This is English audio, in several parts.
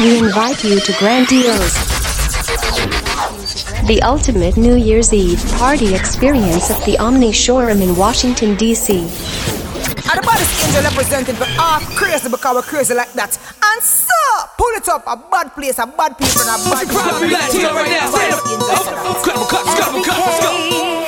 We invite you to Grandiose, the ultimate New Year's Eve party experience at the Omni Shoreham in Washington, D.C. And the baddest angel represented for half crazy because we're crazy like that. And so, pull it up, a bad place, a bad people, and a bad people. right now. Stand up. Incredible cuts, incredible cuts. Let's go. SBK,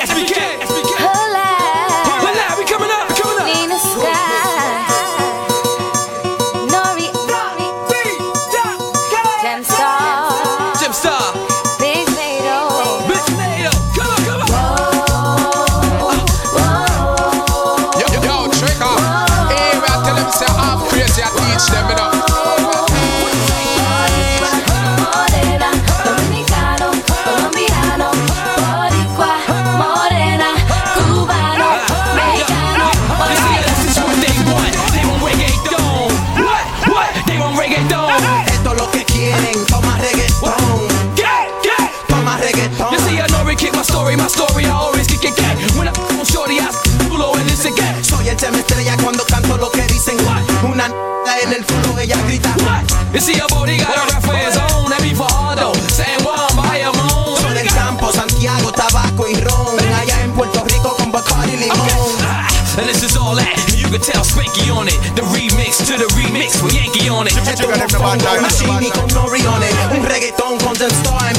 You see your body got a reference on every fado. San Juan, Bayamón. Son del campo, Santiago, tabaco y ron. Allá en Puerto Rico con Bacardi y limón. Okay. And this is all that. You can tell Spanky on it. The remix to the remix with Yankee on it. Esto es un con Nori on it. Un reggaetón con Star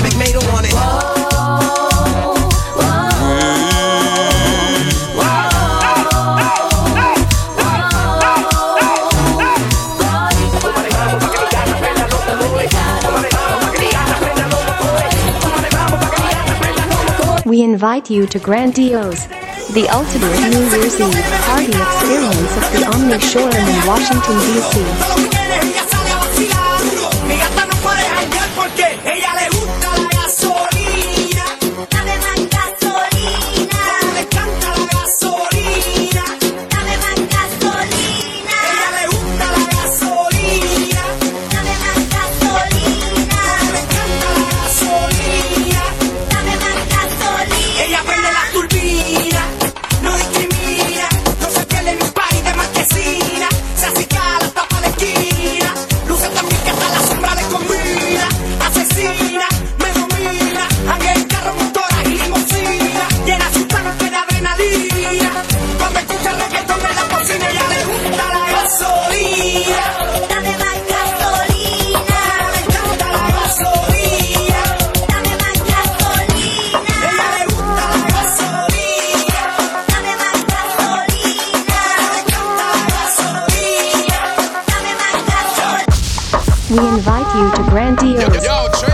invite you to Grandiose, the ultimate New Year's Eve party experience at the Omni Shoreham in Washington, D.C.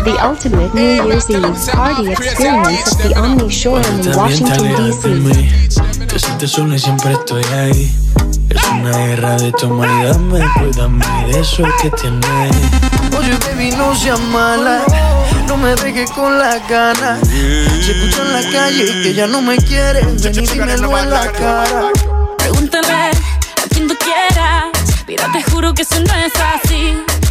the ultimate New Year's Eve party experience at the Omni Showroom in Washington, D.C. Te sientes sola y siempre estoy ahí. Es una guerra de toma y dame, cuídame de eso que tienes. Oye, baby, no seas mala. No me dejes con la gana. Se escucha en la calle que ya no me quieres. Ven y dímelo en la cara. Pregúntale a quien tú quieras. Mira, te juro que eso no es así.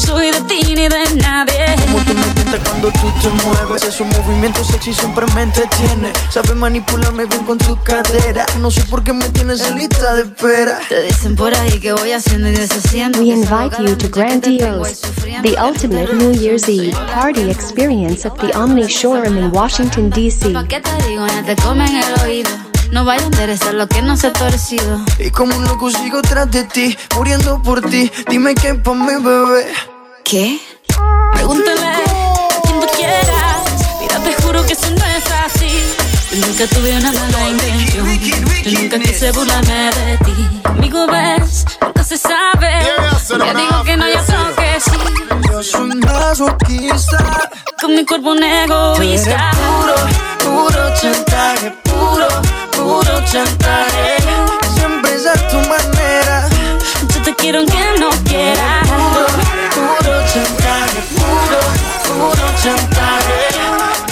soy de ti ni de nadie. Como tú me cuando tú te mueves. Esos movimientos sexy siempre me entretiene. Sabes manipularme bien con tu cadera. No sé por qué me tienes en lista de espera. Te dicen por ahí que voy haciendo y deshaciendo. We invite you to Grandiose, the ultimate New Year's Eve party experience at the Omni Showroom in Washington, D.C. No vaya a interesar lo que no se ha torcido. Y como un loco sigo tras de ti, muriendo por ti. Dime qué pa' mi bebé. ¿Qué? Pregúntale a quien tú quieras. Mira, te juro que eso no es así. Yo nunca tuve una mala intención. Yo nunca quise burlarme de ti. Amigo, ves, nunca se sabe. Ya digo que no, ya tengo que sí. Yo soy masoquista. Con mi cuerpo un egoísta. Puro, puro chantaje. Puro, puro chantaje. Siempre es tu manera. Yo te quiero aunque no quiera. Puro, puro chantaje, puro, puro chantaje.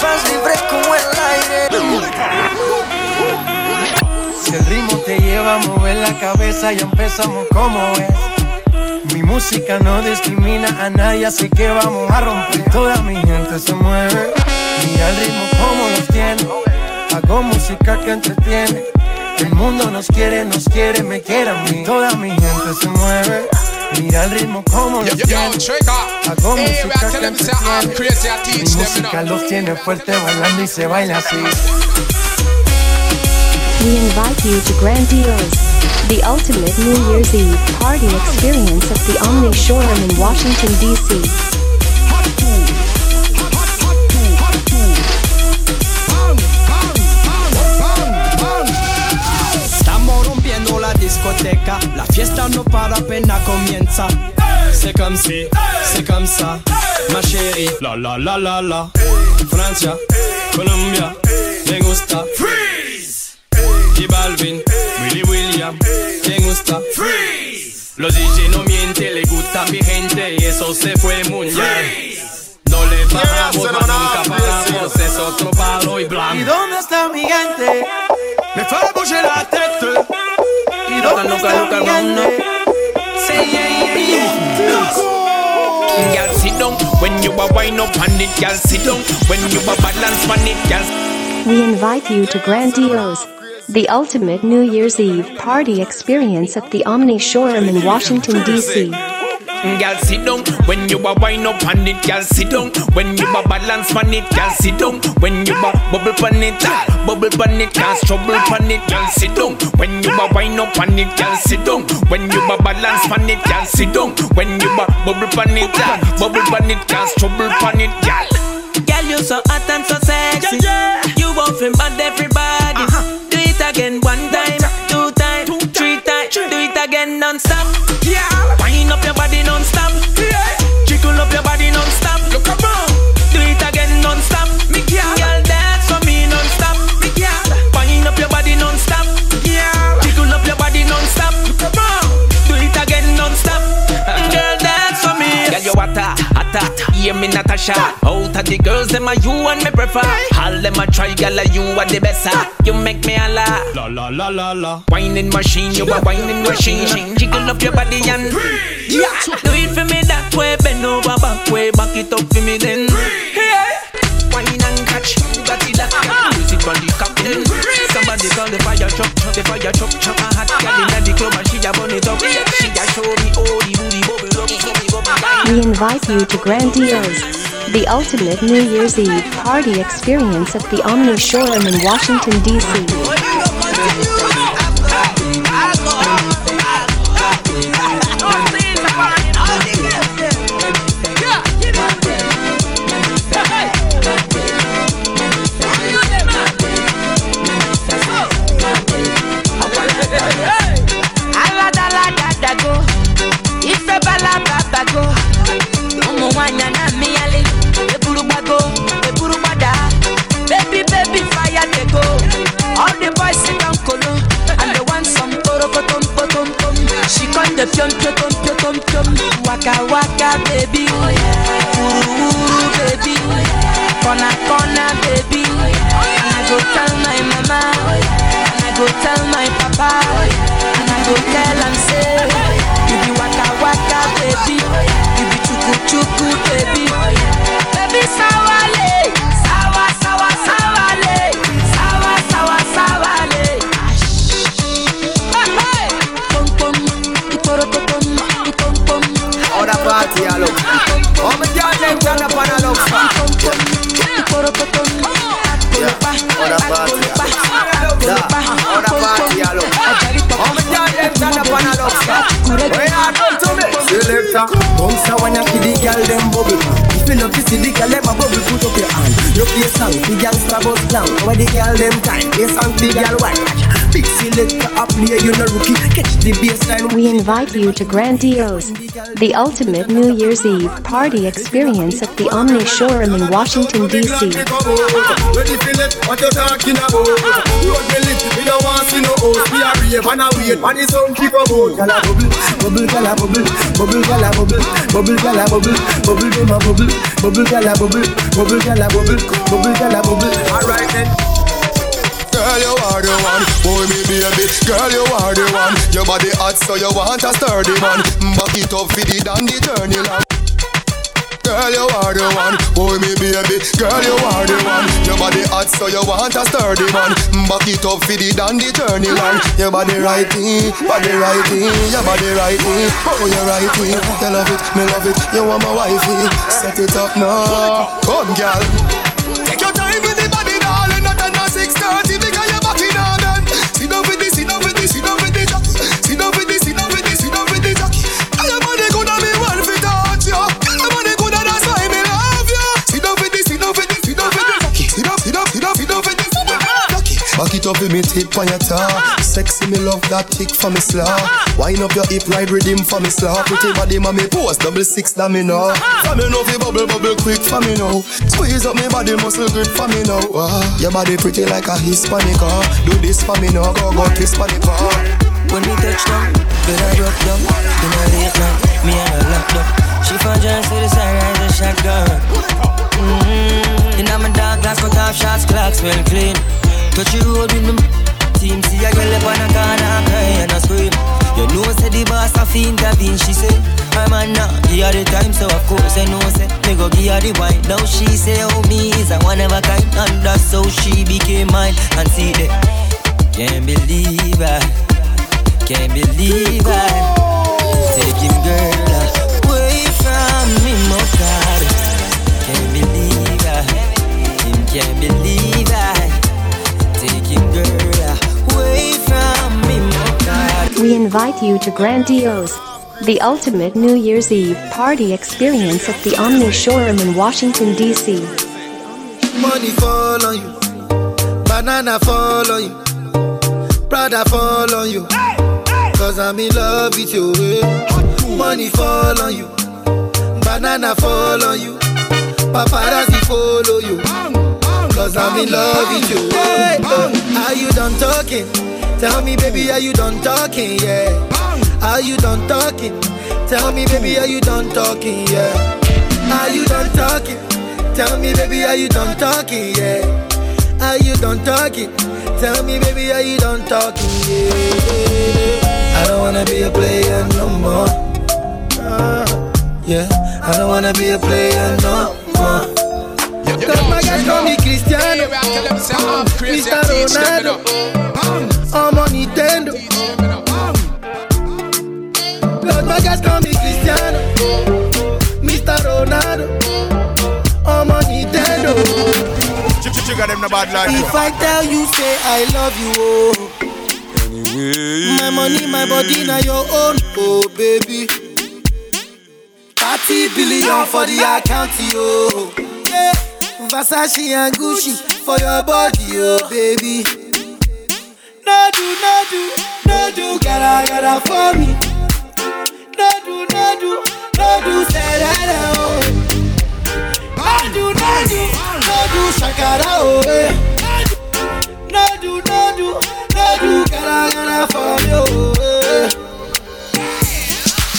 Vas libre como el aire. Si el ritmo te lleva a mover la cabeza, ya empezamos como es. Mi música no discrimina a nadie, así que vamos a romper. Toda mi gente se mueve y al ritmo como los tiene. Hago música que entretiene. El mundo nos quiere, nos quiere, me quiere a mí. Toda mi gente se mueve. Mira el ritmo como los tiene. Hago música que entretiene. Mi música los tiene fuerte bailando y se baila así. We invite you to Grandiose, the ultimate New Year's Eve party experience at the Omni Showroom in Washington, D.C. discoteca, la fiesta no para apenas comienza. C'est comme si, c'est comme ça, ma chérie. La la la la la. Francia, Colombia, me gusta. Freeze. Y Balvin, Willy William, me gusta. Freeze. Los DJ no mienten, le gusta a mi gente y eso se fue muy bien. No le bajamos, mas nunca paramos, es otro palo y ¿Y blanco. dónde está mi gente? Me fait bouger la tête. Girl, sit down when you up on it. Girl, sit down when you balance on it. Girl, We invite you to Grandiose, the ultimate New Year's Eve party experience at the Omni Shoreham in Washington, D.C. Girl, sit down when you are wind up on it. Girl, sit down when you are balance on it. Girl, sit down when you are bubble on it. Bubble on it, cause trouble on it. Girl, sit down when you are wind up on it. Girl, sit down when you are balance on it. Girl, sit down when you are bubble on it. Bubble on it, cause trouble on it. Girl. Girl, you so hot and so sexy. You want to bad everybody. Again me, Natasha. Out of the girls, them are you and me prefer. All them a try, girl, you are the best. You make me holla. La la la la la. Whining machine, you a whining machine. Jiggle up your body and Yeah. Do it for me that way, bend over back way, back it up for me then. Yeah. wine and catch. You got it that uh-huh. music on the captain. Somebody call the fire truck, the fire truck, truck a hot girl inna uh-huh. the club and she a burn it up. She a show me all the booty bubble up, bubble bubble. We invite you to Grandiose, the ultimate New Year's Eve party experience at the Omni Shoreham in Washington, D.C. selector up play you no rookie Catch the bassline We invite you to Grandiose, the ultimate New Year's Eve party experience at the Omni Shoreham in Washington, D.C. Alright then. Girl, you the the one. Boy, me baby, girl, you are the one. Your body hot, so you want a sturdy man. Mm, back it up for the dandy journey long. Girl, you are the one. Boy, me baby. Girl, you are the one. Your body hot, so you want a sturdy man. Mm, back it up for the dandy journey line. Your body righty, body righty, your body righty. Oh, you righty. You love it, me love it. You want my wifey. Set it up now. Come, girl. Because Back it up with me tip on your tongue Sexy me love that tick for me slaw Wind up your hip ride rhythm for me slaw Pretty body mommy pose double six that me know. For me know fi bubble bubble quick for me now. Squeeze up me body muscle grip for me now. Ah, Your body pretty like a Hispanic ah. Do this for me now go go kiss for the car. When we touch down, get I drop down. In a late night, me and her locked up. She found just to the side, sunrise, a shotgun. Mm-hmm. In my dark glass, cut off shots, clocks well clean Touch the road with me Team see a girl up on a corner, cry and a scream You know say the boss a fiend intervene, she say I'm a nah, give her the time, so of course I know say Me go give her the wine, now she say oh me is a one of a kind And that's how she became mine. And see that, can't believe I can't believe I. Take him girl away from me, my God. Can't believe I, him can't believe I We invite you to Grandiose, the ultimate New Year's Eve party experience at the Omni Shoreham in Washington, D.C. Money fall on you, banana fall on you, Prada fall on you. Cause I'm in love with you. Money fall on you, banana fall on you, paparazzi follow you. Cause I'm in love with you. Oh, Are you done talking? Tell me, baby, are you done talking? Yeah. Are you done talking? Tell me, baby, are you done talking? Yeah. Are you done talking? Tell me, baby, are you done talking? Yeah. Are you done talking? Tell me, baby, are you done talking? Yeah. I don't wanna be a player no more. Uh, yeah, I don't wanna be a player no more. Cause my guys call me Cristiano, Mr. Ronaldo, I'm on Nintendo. Cause my guys call me Cristiano, Mr. Ronaldo, I'm on Nintendo. Sugar them the bad life If I tell you, say I love you, oh. My money, my body, now your own, oh baby. 30 billion for the account, yo. Yeah. Versace and Gucci for your body, oh baby. No do, no do, no do, gotta, gotta for me. No do, no do, no do, that, oh. No do, no do, no do, shakara, oh. No do, no do, no do, gotta, gotta for oh. eh.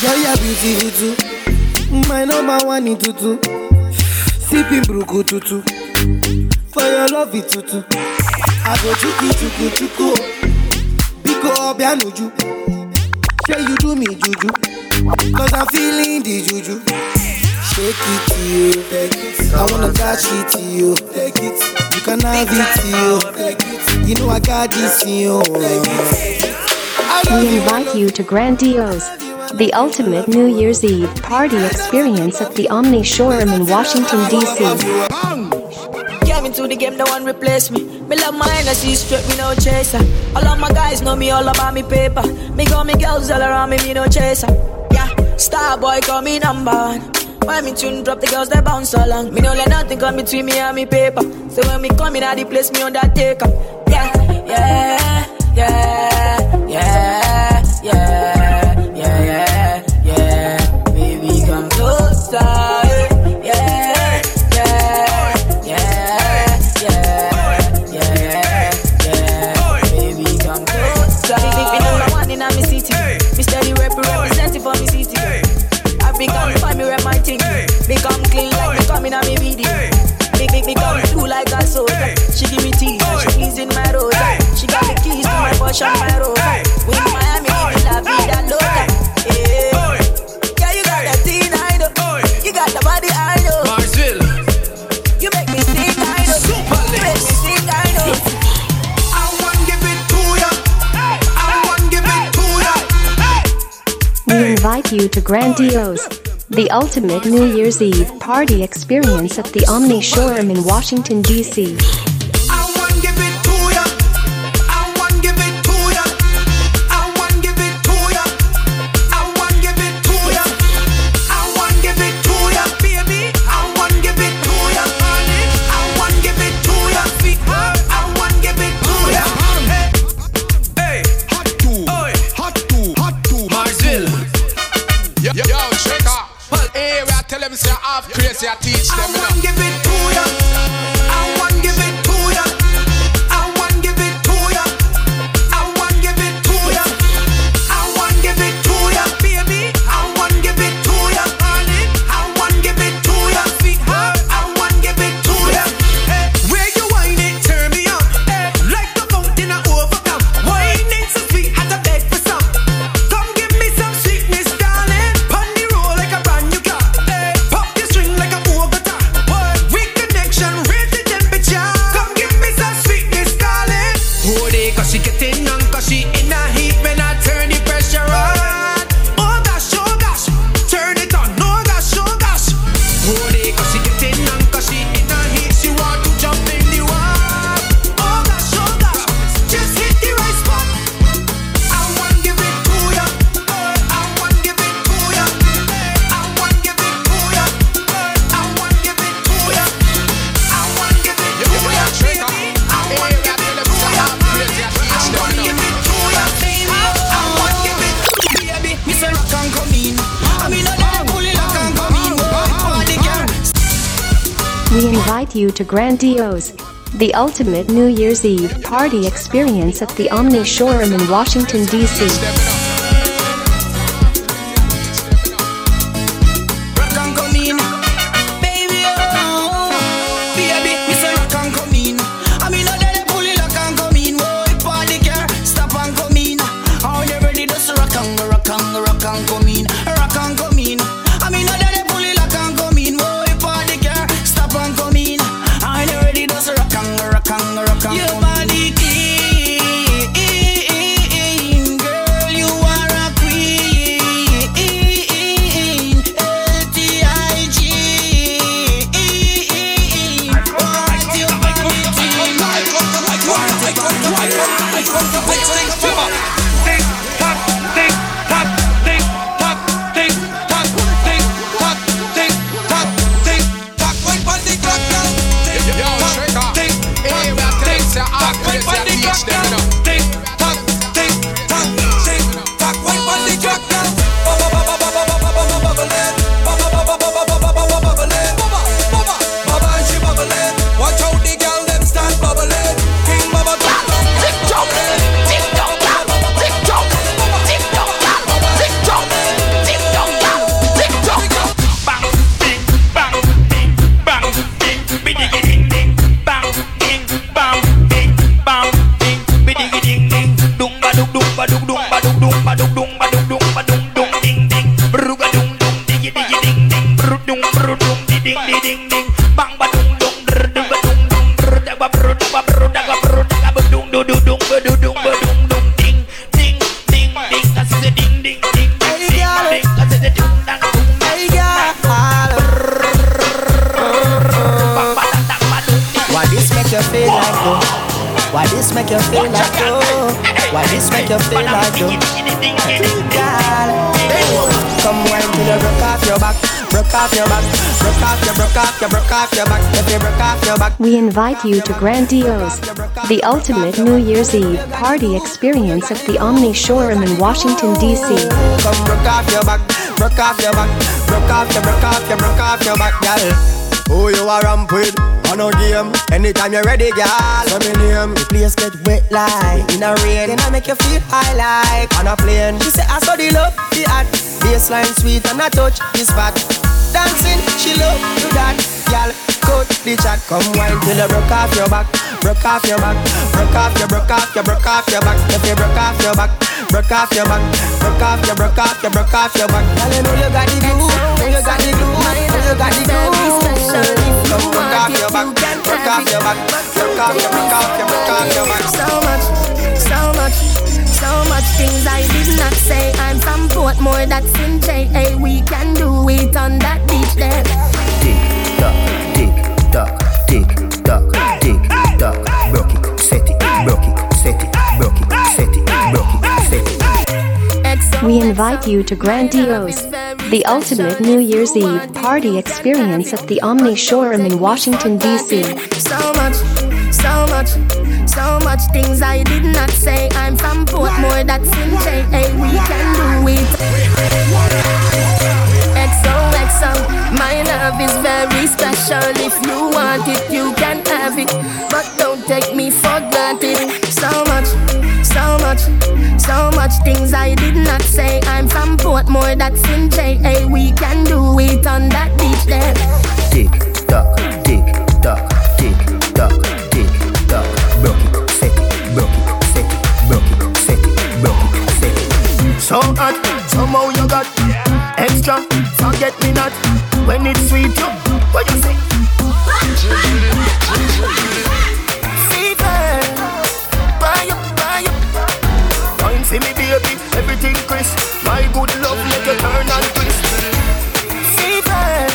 Girl, you're beautiful too. My number one in tutu. Sipping bruku tutu. For your love it tutu. I go chuku chuku chuku. Biko obianuju. Say you do me juju. Cause I'm feeling the juju. Shake it to you. Take it. I wanna touch it to you. Take it. You can have it to you. You know I got this in you. We invite you to Grandiose, the ultimate New Year's Eve party experience at the Omni Shoreham in Washington, D.C. The game, no one replace me. Me love my energy, straight me no chaser. All of my guys know me all about me paper. Me me girls all around me, me no chaser. Yeah, star boy call me number one. When me tune drop, the girls they bounce along. Me no let nothing come between me and me paper. So when me come in, I the place me undertaker. Yeah, yeah, yeah, yeah, my we in la vida loca. Yeah. you got that thing I know. You got the body I know. Marsville. You make me sing, I know. Super you make me sing, I know. We invite you to Grandiose the ultimate New Year's Eve party experience at the Omni Shoreham in Washington, D.C. you to grandiose, the ultimate New Year's Eve party experience at the Omni Shoreham in Washington, D.C. Wait, wait, wait. broke off your back. Broke off your, broke off your, broke off your back. If you broke off your back. We invite you to Grandiose, the ultimate New Year's Eve party experience at the Omni Shoreham in Washington, D.C. Come broke off your back, broke off your back, broke off your, broke off your, broke off your back, girl. Who you are ramp with? on a game. Anytime you're ready, girl, let me name. The place get wet like in a rain. Then I make you feel high like on a plane. She say I saw the love, the art. baseline sweet and I touch his fat. Dancing, she love to that. Y'all, cut the chat. Come wine till you broke off your back. Broke off your back. Broke off your, broke off your, broke off your back. If you broke off your back. Broke off your back, broke off your, broke off your, broke off your back. Girl, you know you got the glue, know you got the glue, Know you got the glue. Come broke off your back, broke off your back, broke off your, broke off your, broke off your back. So much much things I did not say. I'm from Portmore, that's in J.A. We can do it on that beach there. Tick tock, tick tock, tick tock, tick tock. Broke it, set it, broke it, set it, broke it, set it, broke it, set it. We invite you to Grandiose, the ultimate New Year's Eve party experience at the Omni Shoreham in Washington, D.C. So much, so much, so much things I did not say. I'm from Portmore, that's in J.A. We can do it. XOXO, my love is very special. If you want it, you can have it. But don't take me for granted. So much, so much, so much things I did not say. I'm from Portmore, that's in J.A. We can do it on that beach there. Extra. Forget me not when it's sweet. You, what you say? See me baby, everything crisp. My good love make you turn and twist. Fever,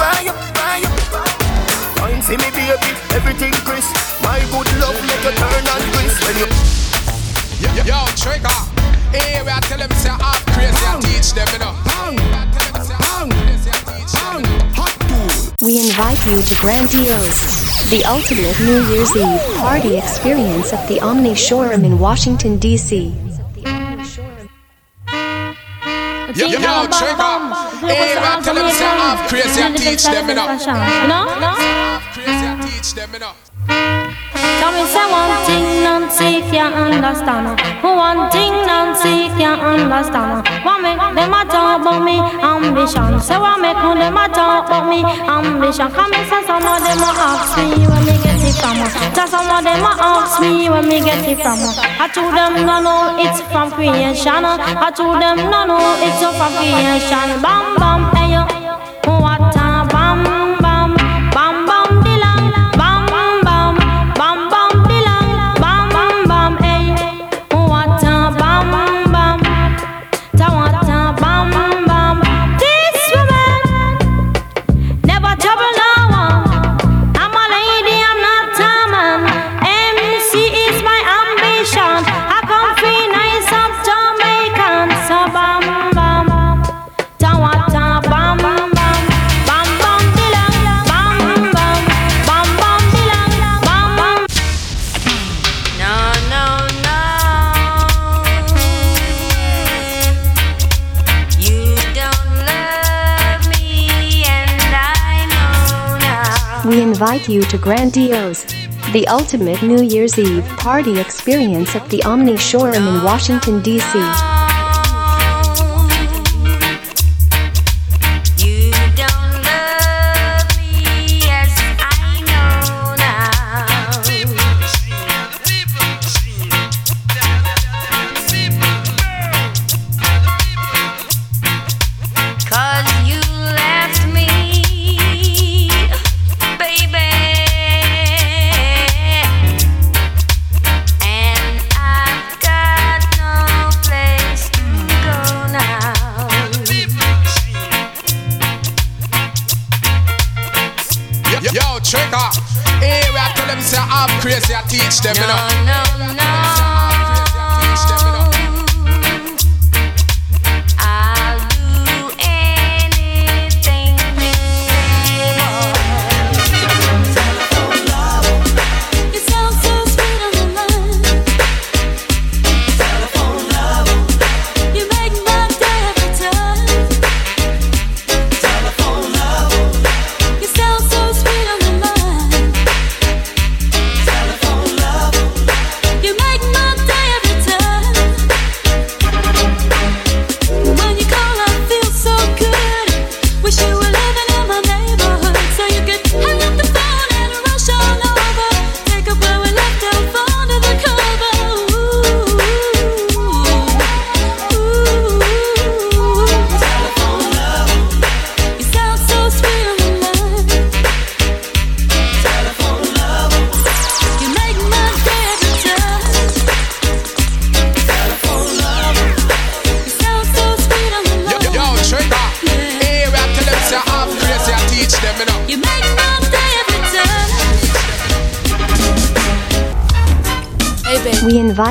buy up, buy up. Wine see me baby, everything crisp. My good love make you turn and twist. When you Yo, yo, Trigga. Hey, we are tell them say I'm crazy. I teach them, you know. Invite you to Grandiose, the ultimate New Year's Eve party experience at the Omni Shoreham in Washington, D.C. Yo, yo, Trigga. Hey, we are tell them say I'm crazy. I teach them, you know. You know? Crazy, I teach them, you know. Tell me say one thing Nancy can't understand. One thing Nancy can't understand. What make them a talk about me? Ambition. Say what make them a talk about me? Ambition. Come and say some of them ask me where me get it from. Say some of them ask me where me get it from. I told them no no it's from creation. I told them no no it's from creation. Bam bam hey yo. What invite you to Grandiose, the ultimate New Year's Eve party experience at the Omni Shoreham in Washington, D.C.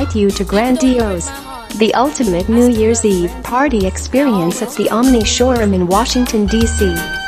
invite you to Grandiose, the ultimate New Year's Eve party experience at the Omni Shoreham in Washington, D.C.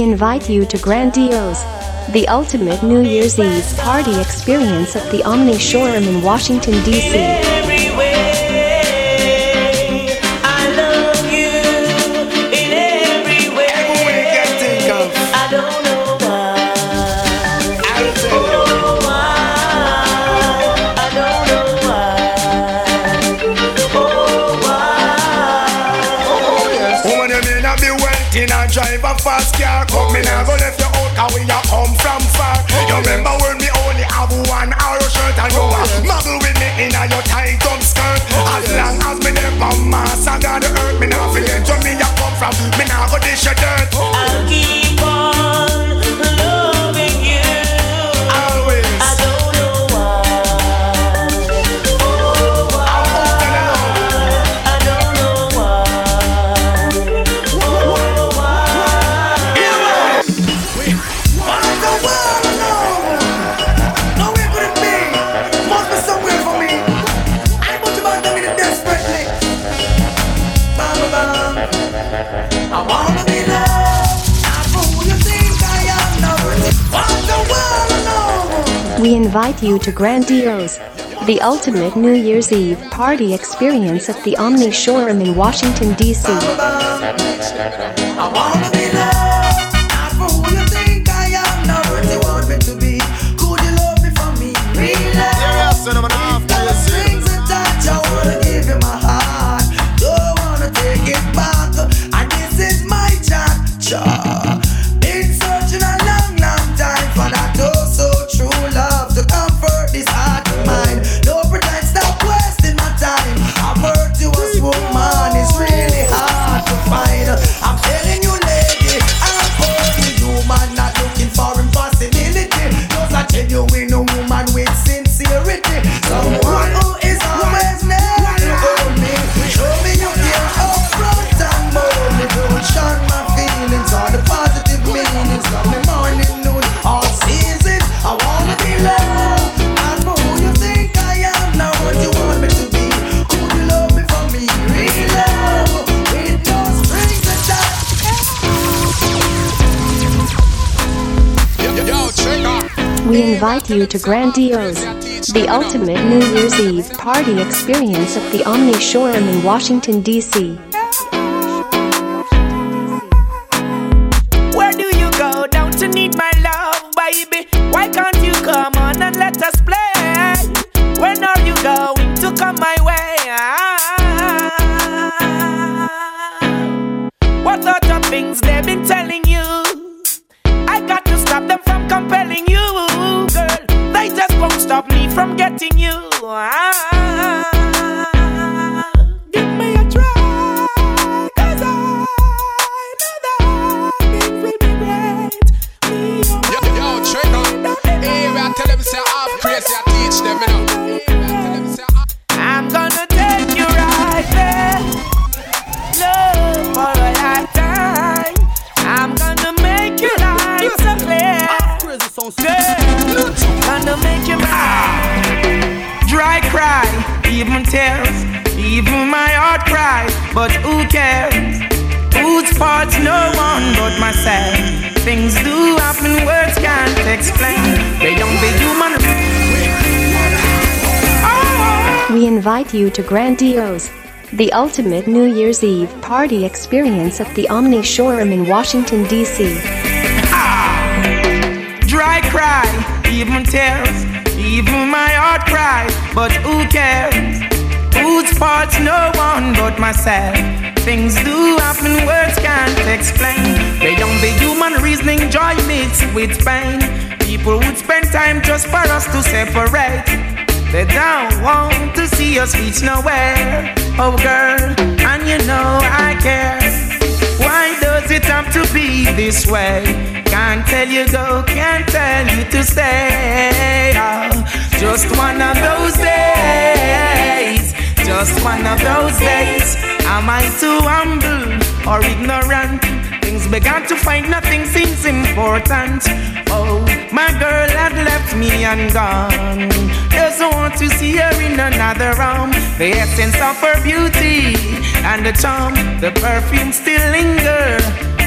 we invite you to Grandiose, the ultimate New Year's Eve party experience at the Omni Shoreham in Washington, D.C. the earth, me nah feel it. enjoy me a come from. Me nah go dish your We invite you to Grandiose, the ultimate New Year's Eve party experience at the Omni Shoreham in Washington, D.C. invite you to Grandiose, the ultimate New Year's Eve party experience at the Omni Shoreham in Washington, D.C. Grandiose, the ultimate New Year's Eve party experience at the Omni Shoreham in Washington, D.C. Ah, Dry cry, even tears, even my heart cries. But who cares? Whose fault's no one but myself. Things do happen, words can't explain. They don't be human reasoning, joy mixed with pain. People would spend time just for us to separate. They don't want to see us reach nowhere. Oh, girl, and you know I care. Why does it have to be this way? Can't tell you go, can't tell you to stay. Oh, just one of those days. Just one of those days. Am I too humble or ignorant? Things began to find nothing seems important. Oh, my girl had left me and gone. Doesn't want to see her in another room. The essence of her beauty and the charm, the perfume still linger.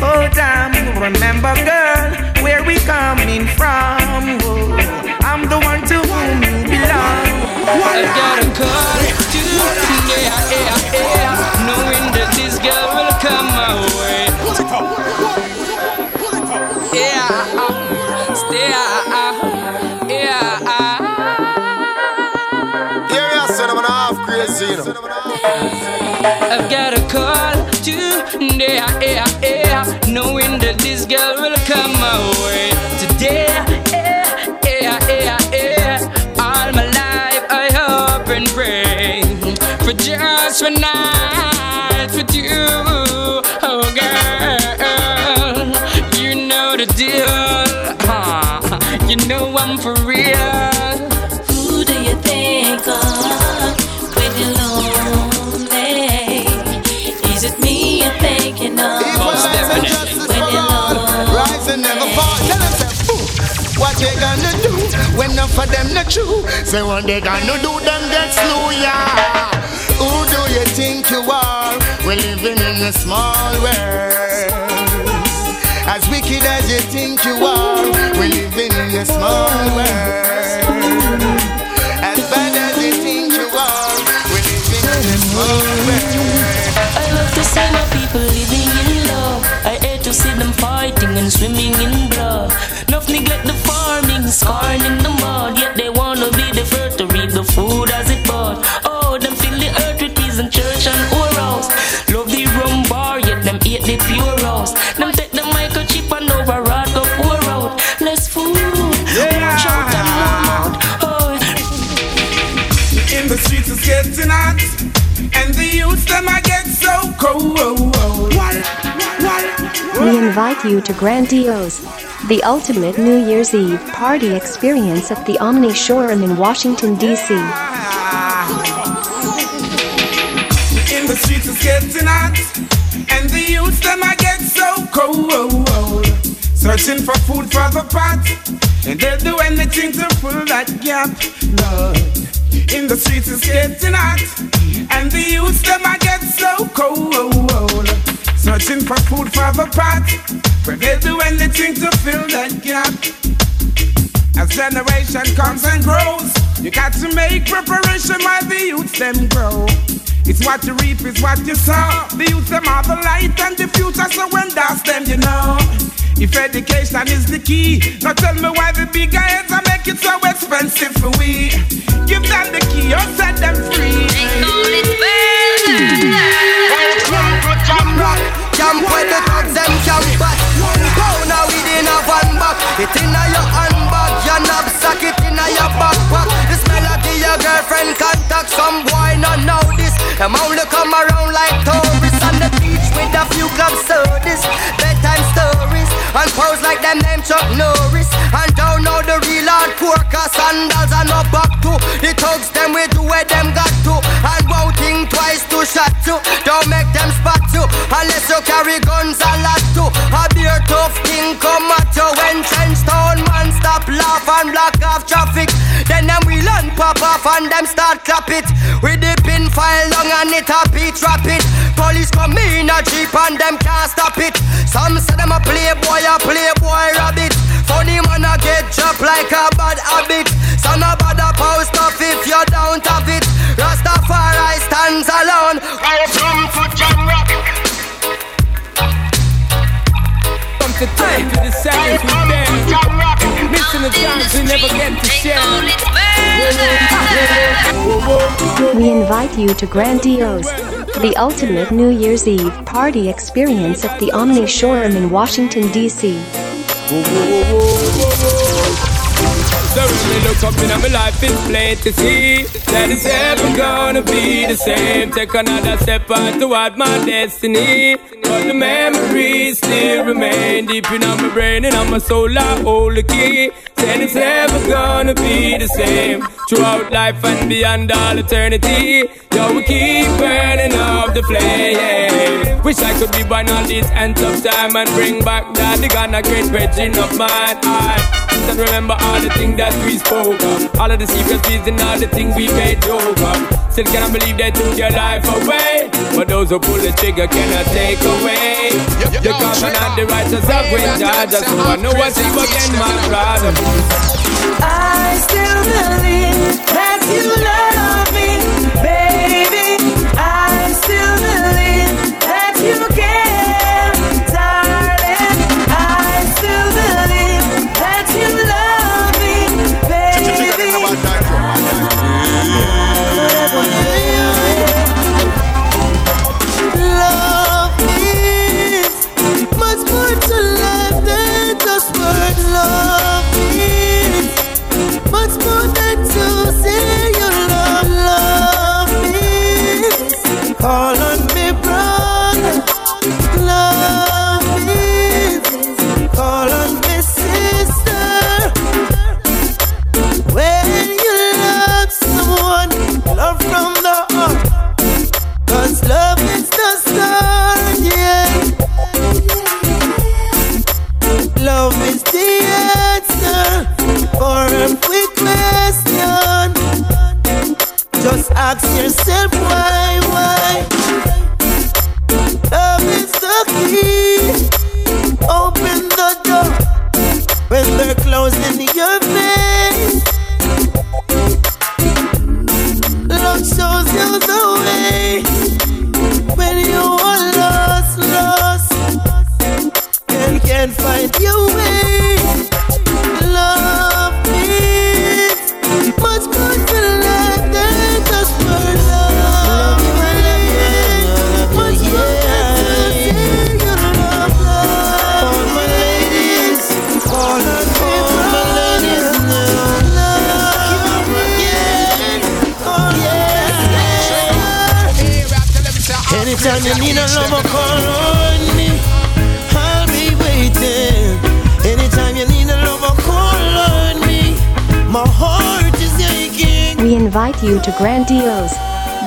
Oh damn, remember girl, where we coming from? Oh, I'm the one to whom you belong. I got a call to yeah, yeah, yeah, knowing that this girl will come my way. Yeah, stay, uh, yeah. Here you are, I'm half crazy, you know. I've got a call to yeah, yeah, yeah, knowing that this girl will come my way today. Just one night with you, oh girl. You know the deal, huh? You know I'm for real. Who do you think of when you're lonely? Is it me you're thinking of when you're lonely? Rise and never fall. Tell them, what they gonna do when enough for them not true? Say what they gonna do, them get slow, yeah. Who do you think you are? We're living in a small world. As wicked as you think you are, we're living in a small world. As bad as you think you are, we're living in a small world. I love to see my people living in love. I hate to see them fighting and swimming in farming, scarring in the mud. Yet they wanna be the first to reap the food as it bud. Oh, them fill the earth with peas and church and orals. Love the rum bar, yet them eat the pure rose. Them take the microchip and override go pour out. Less food, more shout and more mouth. Oh, In the streets it's getting hot, and the youths them I get so cold. We invite you to Grandiose, the ultimate New Year's Eve party experience at the Omni Shoreham in Washington, D.C. In the streets it's getting hot, and the youths them I get so cold. Searching for food for the pot, and they'll do anything to fill that gap. Lord, in the streets it's getting hot, and the youths them I get so cold. Searching for food for the pot, they'll do anything to fill that gap. As generation comes and grows, you got to make preparation while the youth them grow. It's what you reap, it's what you sow. The youth them are the light and the future, so when that's them, you know. If education is the key, now tell me why the big heads are make it so expensive for we. Give them the key or set them free. Jump when the thugs them jump back. Go now within a van back. It in a your handbag, your knapsack, it in a your backpack. This melody your girlfriend contact. Some boy not know this. Them only come around like tourists on the beach with a few club sodas, bedtime stories, and pose like them name Chuck Norris. And don't know the real hardcore cause sandals are no back to. The thugs them we do where them got to. And won't think twice shot you. Don't make them spot you unless you carry guns a lot too. A beer tough king come at you when trench town man stop laugh and block off traffic. Then them wheel and pop off and them start clap it. With the pin file long and it a beat it. Police come in a jeep and them can't stop it. Some say them a playboy, a playboy rabbit. Funny man a get dropped like a bad habit. Some a bad a post stuff if you don't have it. Rastafari stands alone. Welcome to Jamrock. Come to time to the sounds we dance. Missing the times we never get to share. We invite you to Grandiose, the ultimate New Year's Eve party experience at the Omni Shoreham in Washington, D.C. So when me look up in my life, it's plain to see that it's never gonna be the same. Take another step on toward my destiny. But the memories still remain deep in my brain and on my soul. I hold the key. Said it's never gonna be the same throughout life and beyond all eternity. Yo, we keep burning up the flame. Wish I could be born on this end of time and bring back that the Ghana great virgin of mine. I and remember all the things that we spoke of, all of the secrets and all the things we made joke of. Still cannot believe they took your life away, but those who pull the trigger cannot take away. You're coming on the righteous of winter, just so I know what you again, my brother. I still believe that you love me,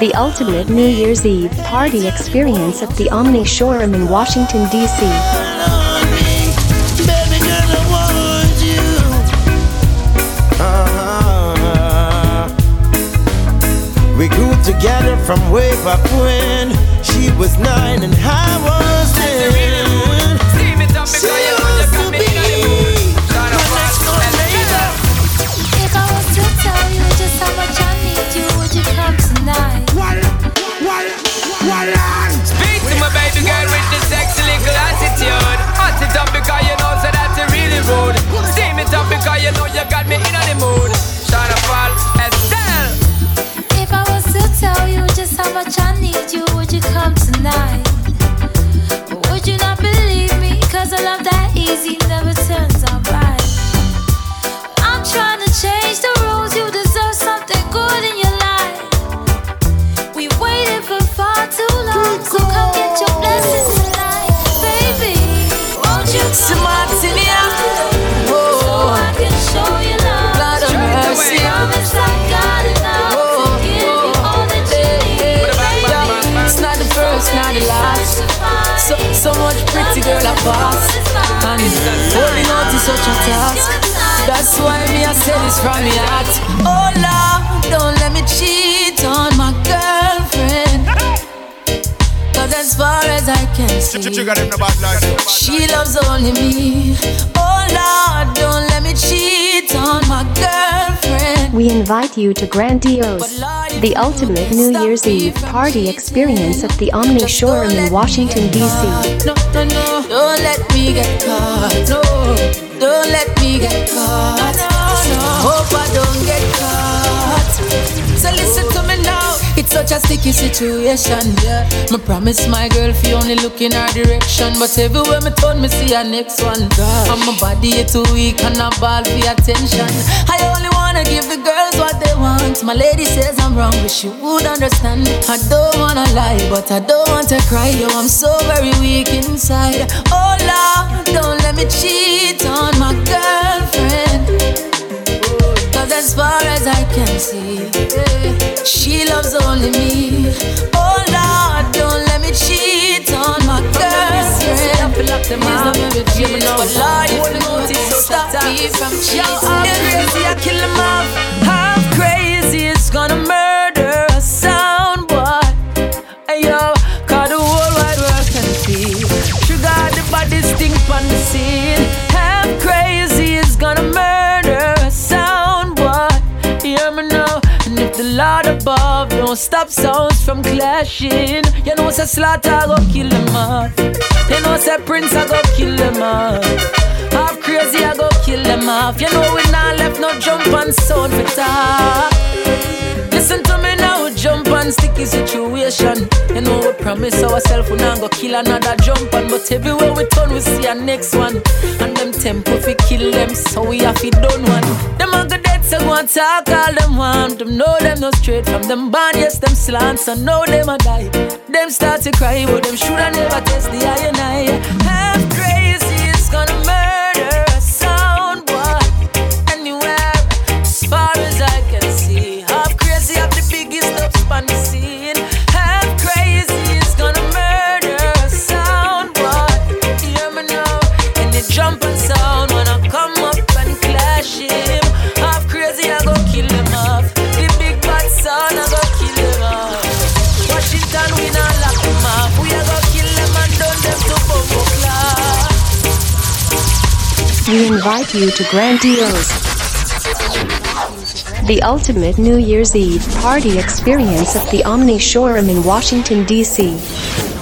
the ultimate New Year's Eve party experience at the Omni Shoreham in Washington, D.C. Uh-huh. We grew together from way back when she loves only me. Oh Lord, don't let me cheat on my girlfriend. We invite you to Grandiose, the ultimate New Year's Eve party experience at the Omni Shoreham in Washington, D.C. No, no, no, don't let me get caught. No, don't let me get caught. No, no, hope I don't get caught. So listen to me now. It's such a sticky situation, yeah. Me promise my girl fi only look in her direction, but everywhere me turn, me see her next one. God. And my body is too weak and I ball for attention. I only wanna give the girls what they want. My lady says I'm wrong, but she would understand. I don't wanna lie, but I don't want to cry. Yo, I'm so very weak inside. Oh Lord, don't let me cheat on my girlfriend. As far as I can see, she loves only me. Oh Lord, don't let me cheat on my girlfriend. Please don't let me cheat. But oh, Lord, if you notice, stop me from cheating. Yo, I'm crazy, I kill him off. I'm crazy, it's gonna murder a sound boy. Hey yo, cause the whole wide world can see. Sugar the body stink on the scene. Don't stop sounds from clashing, you know, say slaughter I go kill them off. You know, say Prince I go kill them off. Half crazy I go kill them off. You know, we not left no jump and sound for talk. Jump on sticky situation. You know we promise ourselves we not go kill another jump on, but everywhere we turn we see a next one. And them tempo fi kill them, so we have to done one. Them a go dead, so go and talk all them want. Them know them no straight from them band, yes them slant, so know them a die. Them start to cry, but them shoulda never test the eye and eye. Half crazy, it's gonna murder on the scene. Half crazy is gonna murder a sound boy. Hear me now, and the jumping sound when I come up and clash him. Half crazy, I go kill him off. The big bad sound, I go kill him off. Washington, we. We invite you to Grandiose, the ultimate New Year's Eve party experience at the Omni Shoreham in Washington, D.C.